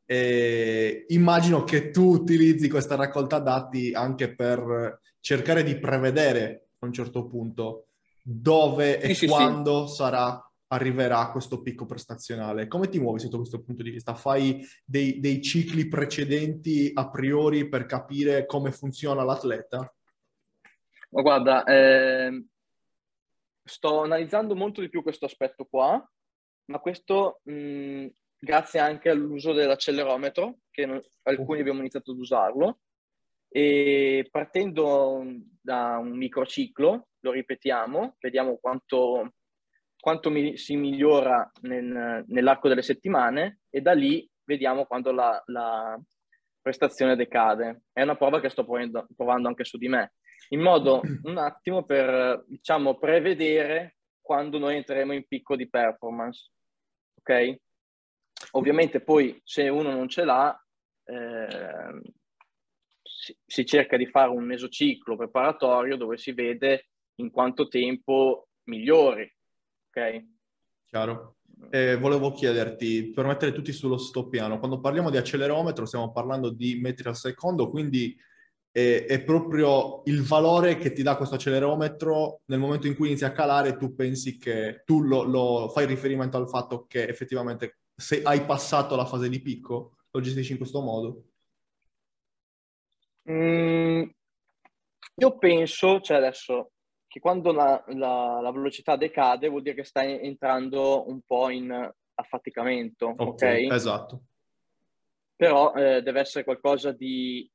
e immagino che tu utilizzi questa raccolta dati anche per cercare di prevedere a un certo punto dove e sì, quando sì. sarà, arriverà questo picco prestazionale. Come ti muovi sotto questo punto di vista? Fai dei, dei cicli precedenti a priori per capire come funziona l'atleta? Ma guarda, eh, sto analizzando molto di più questo aspetto qua, ma questo mh, grazie anche all'uso dell'accelerometro, che non, alcuni abbiamo iniziato ad usarlo, e partendo da un microciclo, lo ripetiamo, vediamo quanto, quanto mi, si migliora nel, nell'arco delle settimane e da lì vediamo quando la, la prestazione decade. È una prova che sto provando, provando anche su di me, in modo un attimo per, diciamo, prevedere quando noi entreremo in picco di performance. Ok? Ovviamente poi se uno non ce l'ha, eh, si, si, cerca di fare un mesociclo preparatorio dove si vede in quanto tempo migliori. Ok? Chiaro. Eh, volevo chiederti, per mettere tutti sullo stesso piano, quando parliamo di accelerometro stiamo parlando di metri al secondo, quindi è, è, proprio il valore che ti dà questo accelerometro nel momento in cui inizia a calare, tu pensi che tu lo, lo fai riferimento al fatto che effettivamente se hai passato la fase di picco, lo gestisci in questo modo? Mm, io penso, cioè adesso, che quando la, la, la, velocità decade vuol dire che stai entrando un po' in affaticamento, ok? okay? Esatto. Però eh, deve essere qualcosa di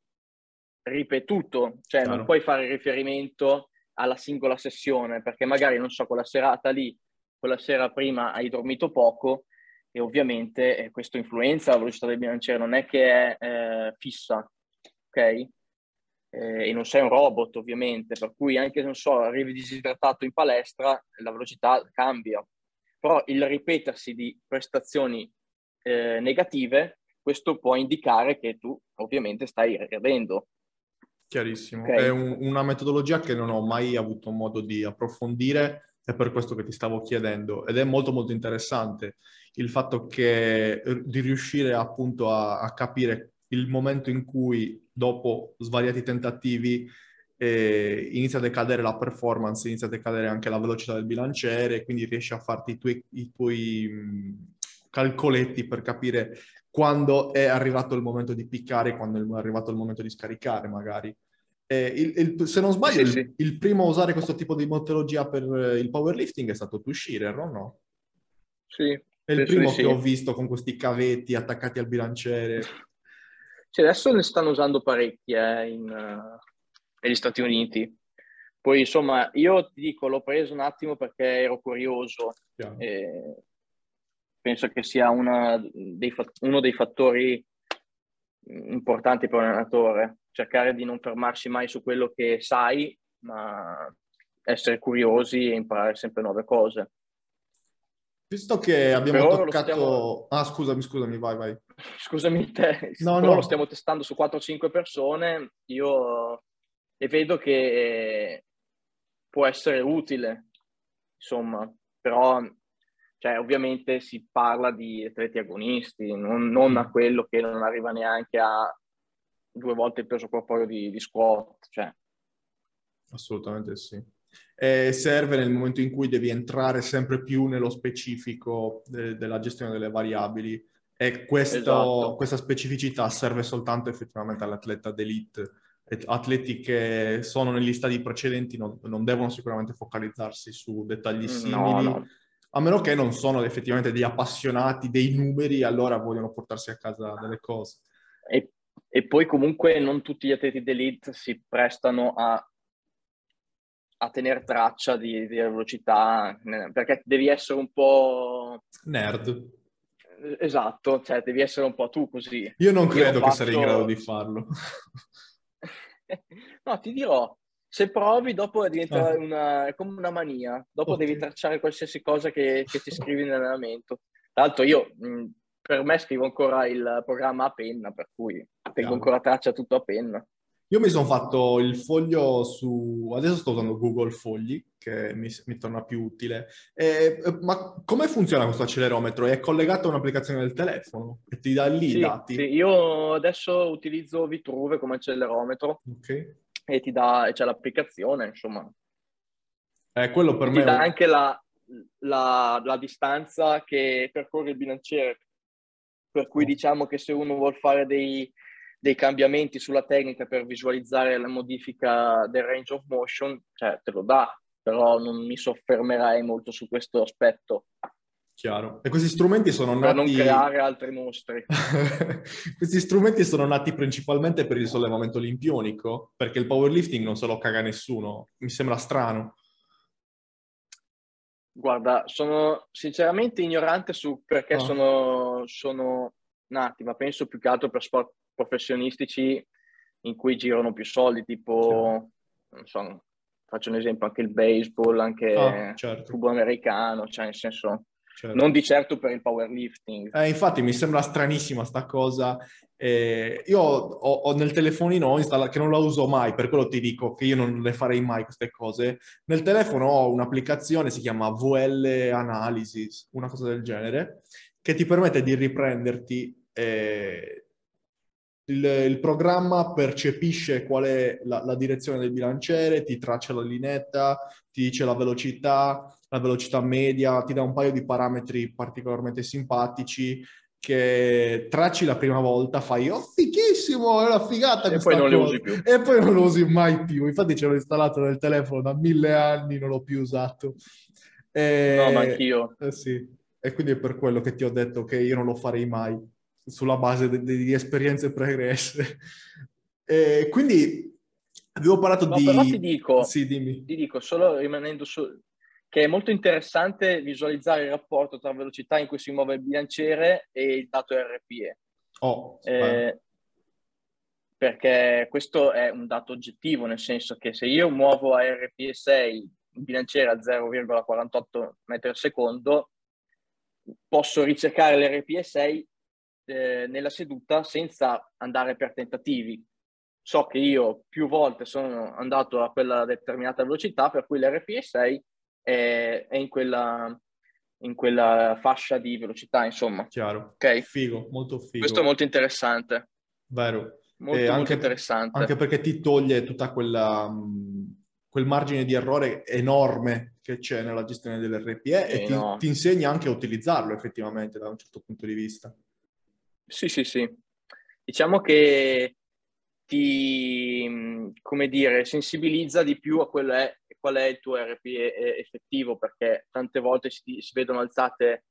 ripetuto, cioè Chiaro. non puoi fare riferimento alla singola sessione, perché magari, non so, quella serata lì, quella sera prima hai dormito poco e ovviamente eh, questo influenza la velocità del bilanciere, non è che è eh, fissa, ok? Eh, e non sei un robot ovviamente, per cui anche, non so, arrivi disidratato in palestra, la velocità cambia. Però il ripetersi di prestazioni eh, negative, questo può indicare che tu ovviamente stai regredendo. Chiarissimo, okay. è un, una metodologia che non ho mai avuto modo di approfondire, è per questo che ti stavo chiedendo ed è molto molto interessante il fatto che di riuscire appunto a, a capire il momento in cui dopo svariati tentativi eh, inizia a decadere la performance, inizia a decadere anche la velocità del bilanciere, quindi riesci a farti i tuoi, i tuoi calcoletti per capire quando è arrivato il momento di piccare, quando è arrivato il momento di scaricare magari. Eh, il, il, se non sbaglio, sì, il, il, primo a usare questo tipo di metodologia per il powerlifting è stato tu, Shearer, no? Sì, è il primo che ho visto con questi cavetti attaccati al bilanciere. Cioè, adesso ne stanno usando parecchi eh, in, uh, negli Stati Uniti. Poi, insomma, io ti dico, l'ho preso un attimo perché ero curioso. penso che sia dei, uno dei fattori importanti per un allenatore. Cercare di non fermarsi mai su quello che sai, ma essere curiosi e imparare sempre nuove cose. Visto che abbiamo per toccato... Stiamo... Ah, scusami, scusami, vai, vai. Scusami te, no, no. lo stiamo testando su 4-5 persone, io e vedo che può essere utile, insomma, però cioè, ovviamente si parla di atleti agonisti, non, non, a quello che non arriva neanche a due volte il peso corporeo di, di squat. Cioè. Assolutamente sì eh, serve nel momento in cui devi entrare sempre più nello specifico de- della gestione delle variabili E questo, esatto. questa specificità serve soltanto effettivamente all'atleta d'elite. Atleti che sono negli stadi precedenti non, non devono sicuramente focalizzarsi su dettagli simili, no, no. a meno che non sono effettivamente degli appassionati dei numeri, allora vogliono portarsi a casa delle cose. E, e poi comunque non tutti gli atleti d'elite si prestano a a tenere traccia di, di, velocità, perché devi essere un po'... Nerd. Esatto, cioè devi essere un po' tu così. Io non credo Io che sarei in grado di farlo. no, ti dirò, se provi dopo diventa ah. una, come una mania, dopo okay. devi tracciare qualsiasi cosa che, che ti scrivi nell'allenamento. Tra l'altro io, mh, per me scrivo ancora il programma a penna, per cui tengo ancora traccia tutto a penna. Io mi sono fatto il foglio su... Adesso sto usando Google Fogli, che mi, mi torna più utile. E, ma come funziona questo accelerometro? È collegato a un'applicazione del telefono e ti dà lì sì, i dati? Sì, io adesso utilizzo Vitruve come accelerometro. Ok. E ti dà... c'è l'applicazione, insomma. Eh, quello per e me... Ti dà anche la, la, la distanza che percorre il bilanciere. Per cui diciamo che se uno vuole fare dei dei cambiamenti sulla tecnica per visualizzare la modifica del range of motion, cioè te lo dà, però non mi soffermerei molto su questo aspetto. Chiaro. E questi strumenti sono nati... Per non creare altri mostri. questi strumenti sono nati principalmente per il sollevamento olimpionico, perché il powerlifting non se lo caga nessuno. Mi sembra strano. Guarda, sono sinceramente ignorante su perché oh. sono, sono nati, ma penso più che altro per sport professionistici in cui girano più soldi, tipo, non so, faccio un esempio, anche il baseball, anche ah, certo. il football americano, cioè nel senso, certo. non di certo per il powerlifting. Eh, infatti mi sembra stranissima sta cosa. Eh, io ho, ho, nel telefonino installato, che non la uso mai, per quello ti dico che io non le farei mai queste cose. Nel telefono ho un'applicazione, si chiama VL Analysis, una cosa del genere, che ti permette di riprenderti eh, il, il, programma percepisce qual è la, la, direzione del bilanciere, ti traccia la linetta, ti dice la velocità, la velocità media, ti dà un paio di parametri particolarmente simpatici che tracci la prima volta, fai oh fighissimo, è una figata e poi non cosa. le usi più. E poi non lo usi mai più. Infatti ce l'ho installato nel telefono da mille anni, non l'ho più usato. E... No, ma anch'io. Eh, sì. E quindi è per quello che ti ho detto che io non lo farei mai sulla base di, di esperienze pregresse. E quindi avevo parlato no, di... Però ti dico, sì, dimmi. ti dico, solo rimanendo su... che è molto interessante visualizzare il rapporto tra velocità in cui si muove il bilanciere e il dato RPE. Oh, eh, perché questo è un dato oggettivo, nel senso che se io muovo a RPE 6 il bilanciere a 0,48 metri al secondo, posso ricercare l'RPE 6 eh, nella seduta senza andare per tentativi. So che io più volte sono andato a quella determinata velocità, per cui l'RPE6 è, è in, quella, in quella fascia di velocità, insomma. Chiaro. Ok? Figo, molto figo. Questo è molto interessante. Vero. Molto, molto anche, interessante. Anche perché ti toglie tutta quella quel margine di errore enorme che c'è nella gestione dell'RPE e ti, no. ti, insegna anche a utilizzarlo effettivamente da un certo punto di vista. Sì, sì, sì. Diciamo che ti, come dire, sensibilizza di più a quello è, qual è il tuo RPE effettivo, perché tante volte si, si vedono alzate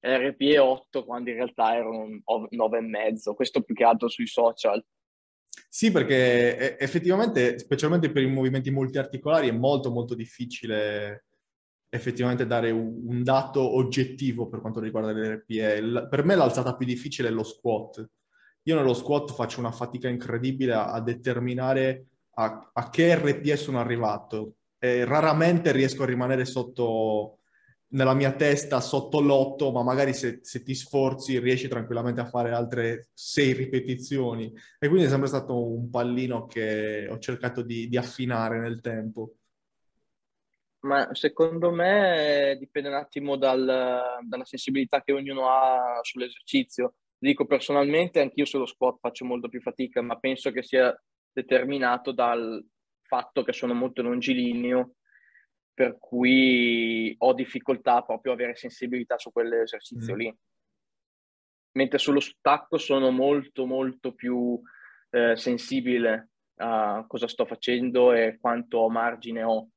RPE 8 quando in realtà erano 9,5. Questo più che altro sui social. Sì, perché effettivamente, specialmente per i movimenti multiarticolari, è molto molto difficile effettivamente dare un, dato oggettivo per quanto riguarda l'RPE. per me l'alzata più difficile è lo squat. Io nello squat faccio una fatica incredibile a, a determinare a, a, che RPE sono arrivato. E raramente riesco a rimanere sotto, nella mia testa, sotto l'otto, ma magari se, se, ti sforzi riesci tranquillamente a fare altre sei ripetizioni. E quindi è sempre stato un pallino che ho cercato di, di affinare nel tempo. Ma secondo me dipende un attimo dal, dalla sensibilità che ognuno ha sull'esercizio. Dico personalmente, anch'io sullo squat faccio molto più fatica, ma penso che sia determinato dal fatto che sono molto longilineo, per cui ho difficoltà proprio a avere sensibilità su quell'esercizio mm. lì. mentre sullo stacco sono molto molto più eh, sensibile a cosa sto facendo e quanto margine ho.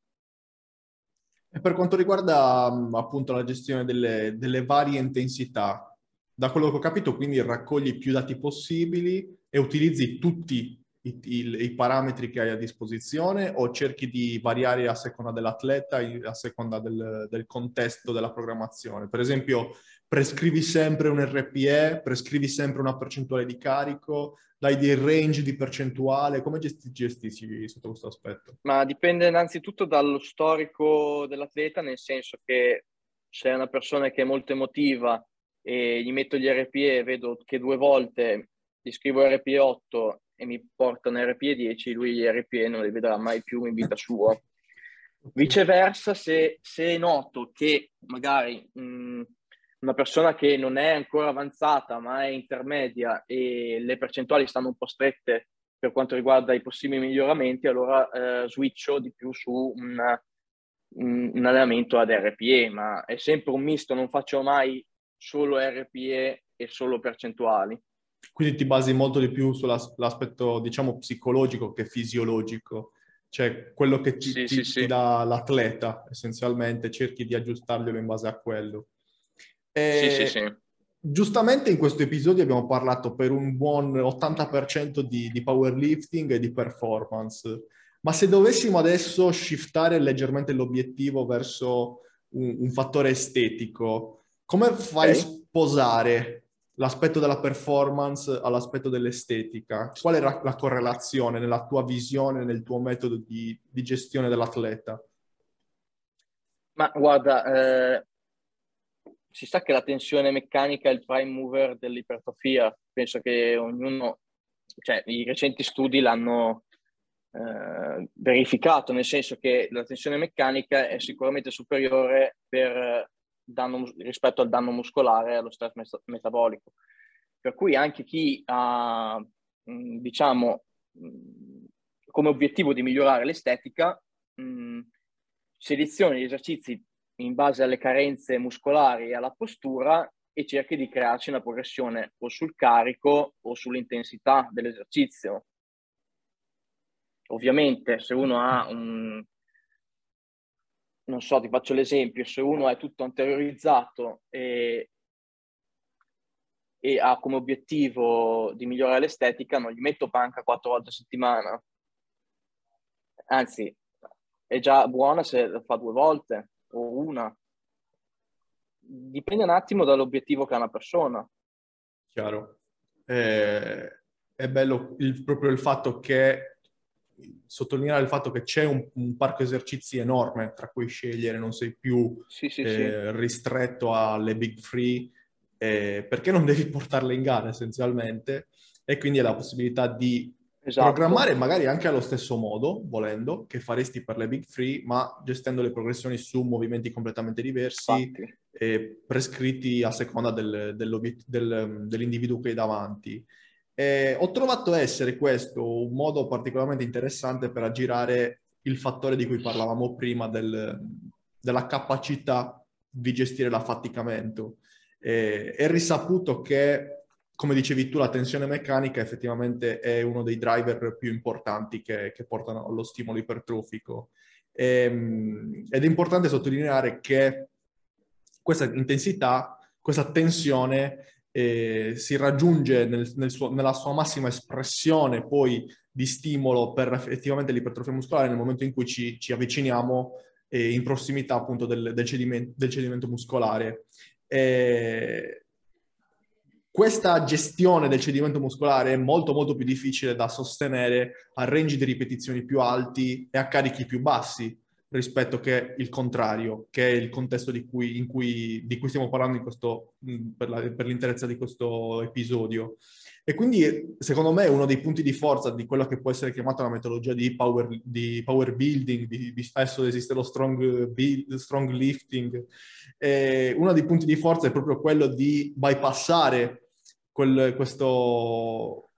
E per quanto riguarda appunto la gestione delle, delle varie intensità, da quello che ho capito, quindi raccogli più dati possibili e utilizzi tutti i, i, i, parametri che hai a disposizione o cerchi di variare a seconda dell'atleta, a seconda del, del contesto della programmazione? Per esempio, prescrivi sempre un RPE, prescrivi sempre una percentuale di carico, dai dei range di percentuale, come gesti- gestisci sotto questo aspetto? Ma dipende innanzitutto dallo storico dell'atleta, nel senso che se è una persona che è molto emotiva e gli metto gli RPE vedo che due volte gli scrivo RPE 8 e mi portano RPE 10, lui RPE non li vedrà mai più in vita sua. Viceversa, se, se noto che magari mh, una persona che non è ancora avanzata ma è intermedia e le percentuali stanno un po' strette per quanto riguarda i possibili miglioramenti, allora eh, switcho di più su un, un, allenamento ad RPE, ma è sempre un misto, non faccio mai solo RPE e solo percentuali. Quindi ti basi molto di più sull'aspetto, diciamo, psicologico che fisiologico, cioè quello che ti, sì, ti, sì, sì. dà l'atleta, essenzialmente, cerchi di aggiustarglielo in base a quello. E, sì, sì, sì. Giustamente in questo episodio abbiamo parlato per un buon 80% di, di powerlifting e di performance, ma se dovessimo adesso shiftare leggermente l'obiettivo verso un, un fattore estetico, come fai a okay. sposare l'aspetto della performance all'aspetto dell'estetica? Qual è la, la, correlazione nella tua visione, nel tuo metodo di, di gestione dell'atleta? Ma guarda, eh, si sa che la tensione meccanica è il prime mover dell'ipertrofia. Penso che ognuno, cioè i recenti studi l'hanno eh, verificato, nel senso che la tensione meccanica è sicuramente superiore per danno, rispetto al danno muscolare e allo stress met- metabolico. Per cui anche chi ha, diciamo, come obiettivo di migliorare l'estetica, mh, seleziona gli esercizi in base alle carenze muscolari e alla postura e cerchi di crearci una progressione o sul carico o sull'intensità dell'esercizio. Ovviamente se uno ha un, non so, ti faccio l'esempio, se uno è tutto anteriorizzato e, e ha come obiettivo di migliorare l'estetica, non gli metto panca quattro volte a settimana. Anzi, è già buona se lo fa due volte o una. Dipende un attimo dall'obiettivo che ha una persona. Chiaro. Eh, è bello il, proprio il fatto che sottolineare il fatto che c'è un, un, parco esercizi enorme tra cui scegliere, non sei più sì, sì, eh, sì. ristretto alle big free, eh, perché non devi portarle in gara essenzialmente, e quindi hai la possibilità di esatto. programmare magari anche allo stesso modo, volendo, che faresti per le big free, ma gestendo le progressioni su movimenti completamente diversi, e prescritti a seconda del, del, dell'individuo che hai davanti. Eh, ho trovato essere questo un modo particolarmente interessante per aggirare il fattore di cui parlavamo prima del, della capacità di gestire l'affaticamento. Eh, è risaputo che, come dicevi tu, la tensione meccanica effettivamente è uno dei driver più importanti che, che portano allo stimolo ipertrofico. Ehm, ed è importante sottolineare che questa intensità, questa tensione eh, si raggiunge nel, nel suo, nella sua massima espressione poi di stimolo per effettivamente l'ipertrofia muscolare nel momento in cui ci, ci avviciniamo eh, in prossimità appunto del, del, cedimento, del cedimento, muscolare. Eh, questa gestione del cedimento muscolare è molto molto più difficile da sostenere a range di ripetizioni più alti e a carichi più bassi rispetto che il contrario, che è il contesto di cui, cui, di cui stiamo parlando questo, per, la, per, l'interezza di questo episodio. E quindi, secondo me, uno dei punti di forza di quello che può essere chiamata la metodologia di power, di power building, di, di spesso esiste lo strong, build, strong lifting, e uno dei punti di forza è proprio quello di bypassare quel, questo,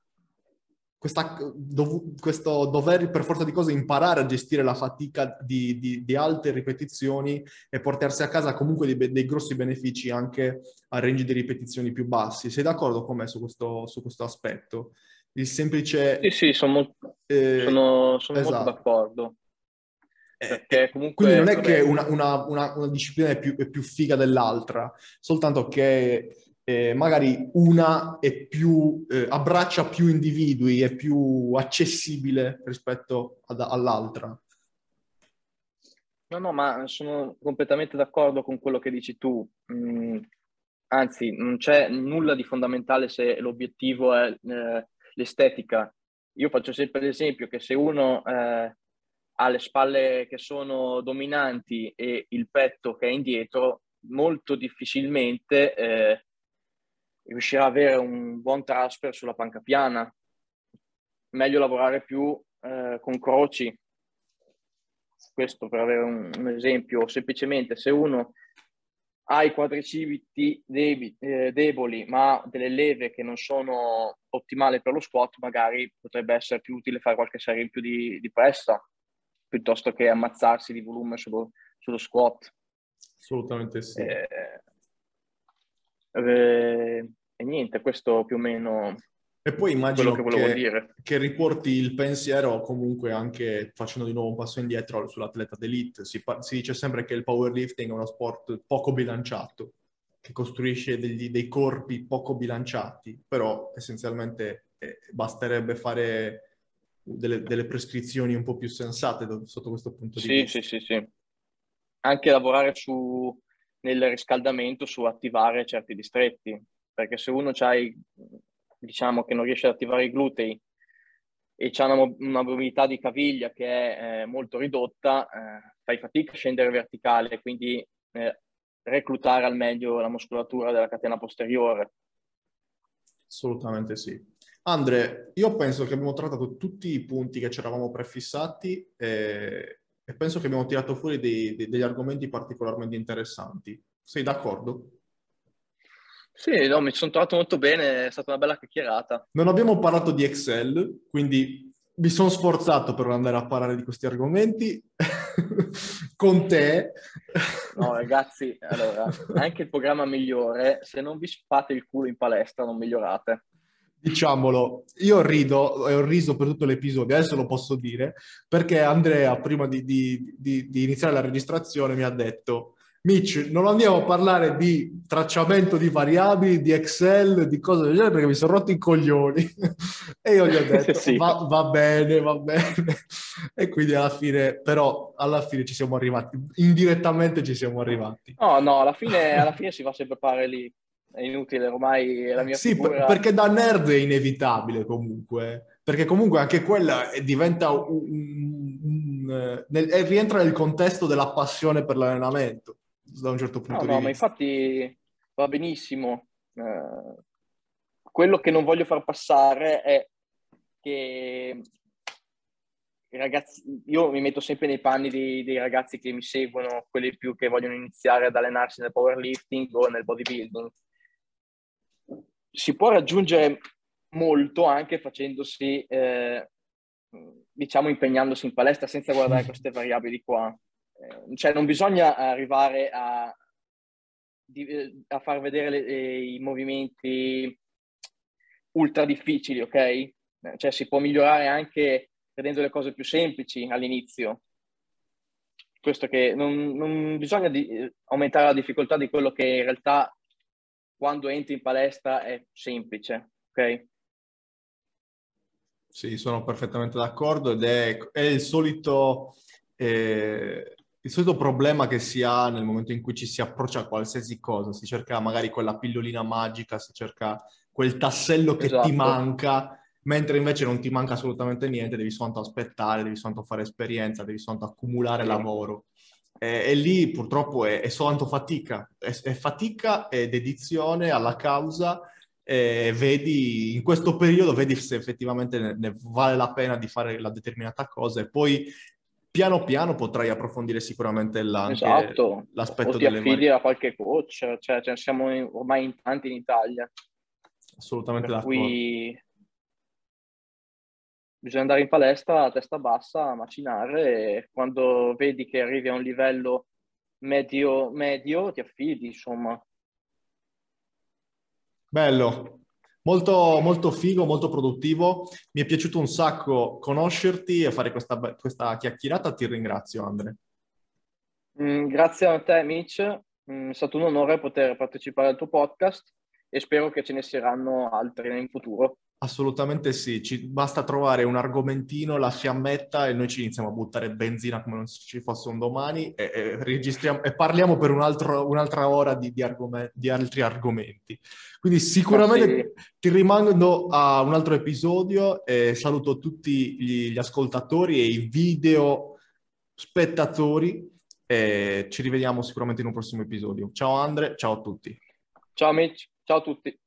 questa, dov- questo dover per forza di cose imparare a gestire la fatica di, di, di alte ripetizioni e portarsi a casa comunque dei, dei, grossi benefici anche a range di ripetizioni più bassi. Sei d'accordo con me su questo, su questo aspetto? Il semplice... Sì, sì, sono, molto, eh, sono, sono esatto. molto d'accordo. Eh, comunque, Quindi non è che una, una, una, una disciplina è più, è più, figa dell'altra, soltanto che eh, magari una più, eh, abbraccia più individui, è più accessibile rispetto ad, all'altra. No, no, ma sono completamente d'accordo con quello che dici tu. Mm, anzi, non c'è nulla di fondamentale se l'obiettivo è eh, l'estetica. Io faccio sempre l'esempio che se uno eh, ha le spalle che sono dominanti e il petto che è indietro, molto difficilmente eh, riuscirà a avere un buon transfer sulla panca piana. Meglio lavorare più eh, con croci. Questo per avere un, un, esempio. Semplicemente se uno ha i quadricipiti debi, eh, deboli ma delle leve che non sono ottimali per lo squat, magari potrebbe essere più utile fare qualche serie in più di, di pressa piuttosto che ammazzarsi di volume sullo, sullo squat. Assolutamente sì. Eh, eh, e niente, questo più o meno e poi immagino che, che, che, riporti il pensiero comunque anche facendo di nuovo un passo indietro sull'atleta d'elite. Si, si dice sempre che il powerlifting è uno sport poco bilanciato, che costruisce degli, dei corpi poco bilanciati, però essenzialmente eh, basterebbe fare delle, delle, prescrizioni un po' più sensate sotto questo punto di sì, vista. Sì, sì, sì. Anche lavorare su, nel riscaldamento su attivare certi distretti, perché se uno ha diciamo che non riesce ad attivare i glutei e ha una, una, mobilità di caviglia che è eh, molto ridotta, eh, fai fatica a scendere verticale, quindi eh, reclutare al meglio la muscolatura della catena posteriore. Assolutamente sì. Andre, io penso che abbiamo trattato tutti i punti che ci eravamo prefissati e, e penso che abbiamo tirato fuori dei, dei, degli argomenti particolarmente interessanti. Sei d'accordo? Sì, no, mi sono trovato molto bene, è stata una bella chiacchierata. Non abbiamo parlato di Excel, quindi mi sono sforzato per andare a parlare di questi argomenti con te. No, ragazzi, allora, anche il programma migliore, se non vi fate il culo in palestra, non migliorate. Diciamolo, io rido e ho riso per tutto l'episodio, adesso lo posso dire, perché Andrea, prima di, di, di, di iniziare la registrazione, mi ha detto Mitch, non andiamo a parlare di tracciamento di variabili, di Excel, di cose del genere, perché mi sono rotto i coglioni. e io gli ho detto, sì. va, va, bene, va bene. e quindi alla fine, però, alla fine ci siamo arrivati. Indirettamente ci siamo arrivati. No, no, alla fine, alla fine si va sempre a fare lì. È inutile, ormai la mia Sì, figura... perché da nerd è inevitabile comunque. Perché comunque anche quella diventa un, un, un, nel, rientra nel contesto della passione per l'allenamento da un certo punto no, di no, vista. ma infatti va benissimo. Eh, quello che non voglio far passare è che ragazzi, io mi metto sempre nei panni dei, dei, ragazzi che mi seguono, quelli più che vogliono iniziare ad allenarsi nel powerlifting o nel bodybuilding. Si può raggiungere molto anche facendosi, eh, diciamo, impegnandosi in palestra senza guardare queste variabili qua. Eh, cioè non bisogna arrivare a, a far vedere le, i movimenti ultra difficili, ok? Eh, cioè si può migliorare anche vedendo le cose più semplici all'inizio. Questo che non, non bisogna di, aumentare la difficoltà di quello che in realtà quando entri in palestra è semplice, ok? Sì, sono perfettamente d'accordo ed è, è il solito eh, il solito problema che si ha nel momento in cui ci si approccia a qualsiasi cosa, si cerca magari quella pillolina magica, si cerca quel tassello che esatto. ti manca, mentre invece non ti manca assolutamente niente, devi soltanto aspettare, devi soltanto fare esperienza, devi soltanto accumulare sì. lavoro. E, e, lì purtroppo è, è soltanto fatica, è, è fatica e dedizione alla causa e vedi in questo periodo vedi se effettivamente ne, ne, vale la pena di fare la determinata cosa e poi piano piano potrai approfondire sicuramente la, esatto. l'aspetto o ti delle affidi a qualche coach, cioè, cioè siamo in, ormai in tanti in Italia. Assolutamente per d'accordo. Cui bisogna andare in palestra a testa bassa a macinare e quando vedi che arrivi a un livello medio, medio ti affidi, insomma. Bello, molto, molto figo, molto produttivo. Mi è piaciuto un sacco conoscerti e fare questa, questa chiacchierata. Ti ringrazio, Andre. Mm, grazie a te, Mitch. Mm, è stato un onore poter partecipare al tuo podcast e spero che ce ne saranno altri in futuro. Assolutamente sì, ci basta trovare un argomentino, la fiammetta e noi ci iniziamo a buttare benzina come non ci fosse un domani e, e registriamo e parliamo per un altro, un'altra ora di, di, argom- di, altri argomenti. Quindi sicuramente sì. ti rimando a un altro episodio e saluto tutti gli, gli ascoltatori e i video spettatori e ci rivediamo sicuramente in un prossimo episodio. Ciao Andre, ciao a tutti. Ciao Mitch, ciao a tutti.